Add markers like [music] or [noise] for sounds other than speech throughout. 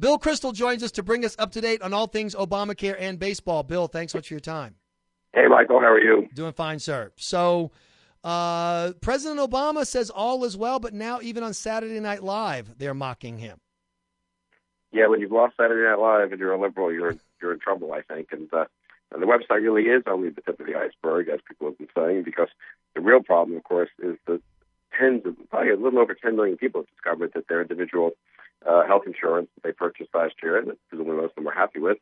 Bill Kristol joins us to bring us up to date on all things Obamacare and baseball. Bill, thanks so much for your time. Hey, Michael, how are you? Doing fine, sir. So, uh, President Obama says all is well, but now even on Saturday Night Live, they're mocking him. Yeah, when you've lost Saturday Night Live and you're a liberal, you're you're in trouble, I think. And, uh, and the website really is only the tip of the iceberg, as people have been saying, because the real problem, of course, is that tens of probably a little over 10 million people have discovered that their individual uh, health insurance that they purchased last year, and presumably most of them are happy with,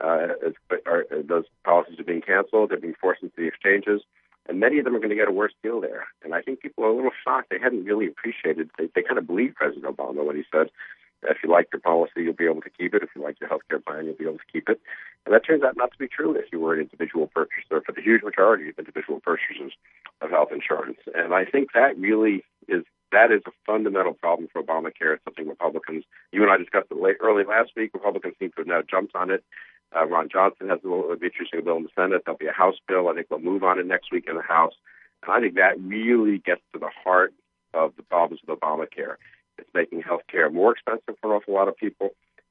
uh, is, are, those policies are being canceled. They're being forced into the exchanges, and many of them are going to get a worse deal there. And I think people are a little shocked. They hadn't really appreciated. They, they kind of believed President Obama when he said, "If you like your policy, you'll be able to keep it. If you like your health care plan, you'll be able to keep it." And that turns out not to be true if you were an individual purchaser. For the huge majority of individual purchasers of health insurance, and I think that really that is a fundamental problem for Obamacare. It's something Republicans, you and I discussed it late, early last week. Republicans seem to have now jumped on it. Uh, Ron Johnson has a little interesting bill in the Senate. There'll be a House bill. I think they'll move on it next week in the House. And I think that really gets to the heart of the problems with Obamacare. It's making health care more expensive for an awful lot of people,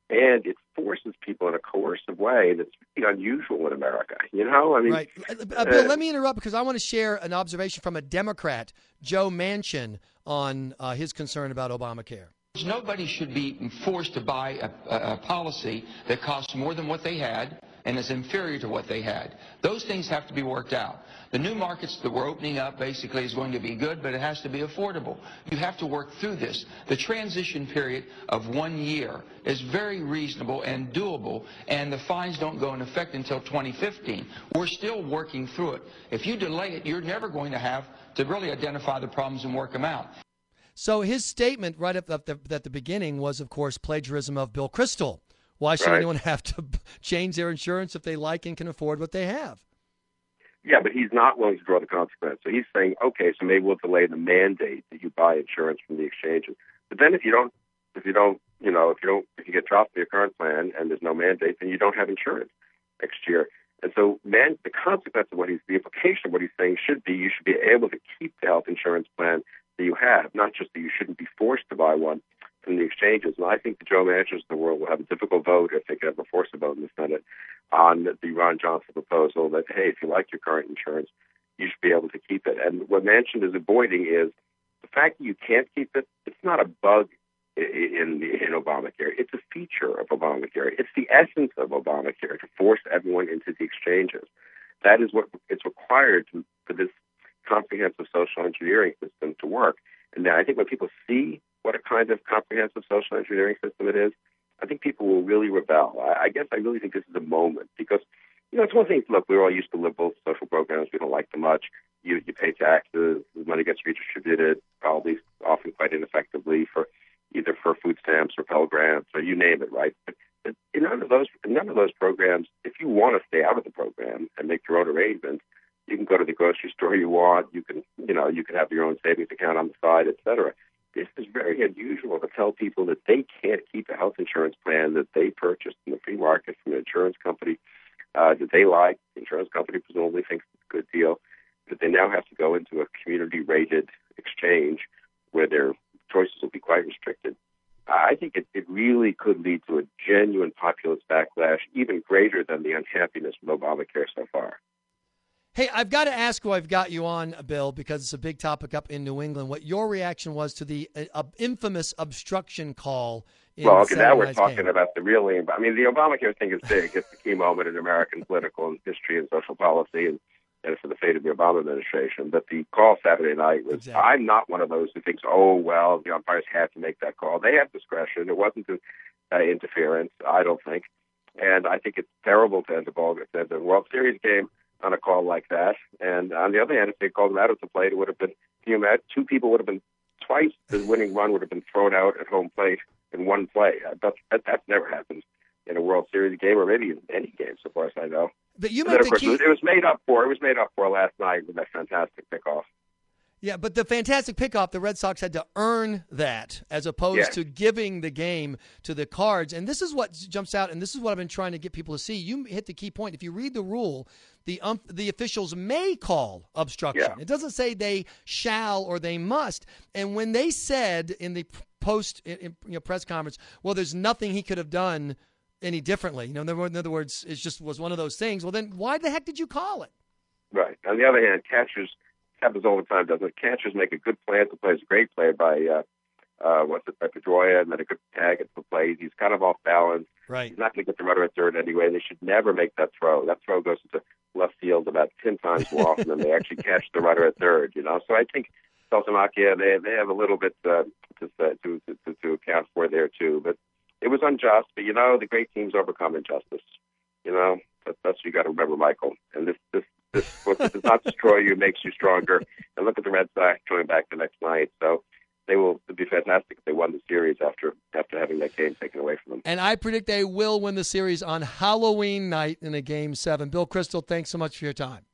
and it forces people in a coercive way that's really unusual in America. You know, I mean, right. Uh, uh Bill, uh, let me interrupt because I want to share an observation from a Democrat, Joe Manchin, on uh, his concern about Obamacare. Nobody should be forced to buy a, a, a, policy that costs more than what they had and is inferior to what they had. Those things have to be worked out. The new markets that we're opening up basically is going to be good, but it has to be affordable. You have to work through this. The transition period of one year is very reasonable and doable, and the fines don't go in effect until 2015. We're still working through it. If you delay it, you're never going to have to really identify the problems and work them out. So his statement right at the, at the beginning was, of course, plagiarism of Bill Kristol. Why should right. anyone [laughs] have to change their insurance if they like and can afford what they have? Yeah, but he's not willing to draw the consequence. So he's saying, okay, so maybe we'll delay the mandate that you buy insurance from the exchanges. But then if you don't, if you don't, you know, if you don't, if you get dropped from your current plan and there's no mandate, then you don't have insurance next year. And so, man, the consequence of what he's, the implication of what he's saying should be you should be able to keep the health insurance plan that you have, not just that you shouldn't be forced to buy one from the exchanges. And I think the Joe Manchins of the world will have a difficult vote if they can ever force a vote in the Senate on the Ron Johnson proposal that, hey, if you like your current insurance, you should be able to keep it. And what Manchin is avoiding is the fact that you can't keep it, it's not a bug in, in Obamacare. It's a feature of Obamacare. It's the essence of Obamacare to force everyone into the exchanges. That is what it's required to, for this comprehensive social engineering system to work. And I think when people see what a kind of comprehensive social engineering system it is, I think people will really rebel. I, I guess I really think this is a moment because, you know, it's one thing. Look, we're all used to liberal social programs. We don't like them much. You you pay taxes, the money gets redistributed, probably often quite ineffectively for either for food stamps or Pell Grants or you name it, right? But in none of those in none of those programs, if you want to stay out of the program and make your own arrangements, you can go to the grocery store you want. You can you know you can have your own savings account on the side, et cetera. This is very unusual to tell people that they can't keep a health insurance plan that they purchased in the free market from an insurance company uh, that they like. The insurance company presumably thinks it's a good deal. That they now have to go into a community rated exchange where their choices will be quite restricted. I think it, it really could lead to a genuine populist backlash, even greater than the unhappiness with Obamacare so far. Hey, I've got to ask who I've got you on, Bill, because it's a big topic up in New England. What your reaction was to the uh, infamous obstruction call? well, okay, now we're talking game. about the really. I mean, the Obamacare thing is big. It's the key moment in American political and history and social policy, and, and for the fate of the Obama administration. But the call Saturday night was. Exactly. I'm not one of those who thinks, oh well, the umpires had to make that call. They have discretion. It wasn't uh, interference. I don't think, and I think it's terrible to end the ball, to end the World Series game on a call like that. And on the other hand, if they called him out at the plate, it would have been, you imagine, two people would have been twice the winning run would have been thrown out at home plate in one play. Uh, that's, that, that's never happened in a World Series game or maybe in any game, so far as I know. But you meant of course, keep... it was made up for. It was made up for last night with that fantastic pickoff. Yeah, but the fantastic pickoff, the Red Sox had to earn that as opposed yes. to giving the game to the Cards. And this is what jumps out, and this is what I've been trying to get people to see. You hit the key point. If you read the rule, the um, the officials may call obstruction. Yeah. It doesn't say they shall or they must. And when they said in the post you know, press conference, well, there's nothing he could have done any differently. You know, in other words, it just was one of those things. Well, then why the heck did you call it? Right. On the other hand, catchers happens all the time, doesn't it? Catchers make a good play at the play. It's a great play by uh, uh, what's it by Pedroia, and then a good tag at the play. He's kind of off balance. Right. He's not going to get the runner at third anyway. They should never make that throw. That throw goes into left field about ten times more often than they actually catch the runner at third. You know, so I think Saltalamacchia they they have a little bit uh, to, to to to account for there too. But it was unjust. But you know, the great teams overcome injustice. You know, that's, that's what you got to remember, Michael. And this this this book does not destroy you, makes you stronger. And look at the Red Sox coming back the next night. So they will be fantastic if they won the series after after having that game taken away from them. And I predict they will win the series on Halloween night in a game seven. Bill Kristol, thanks so much for your time.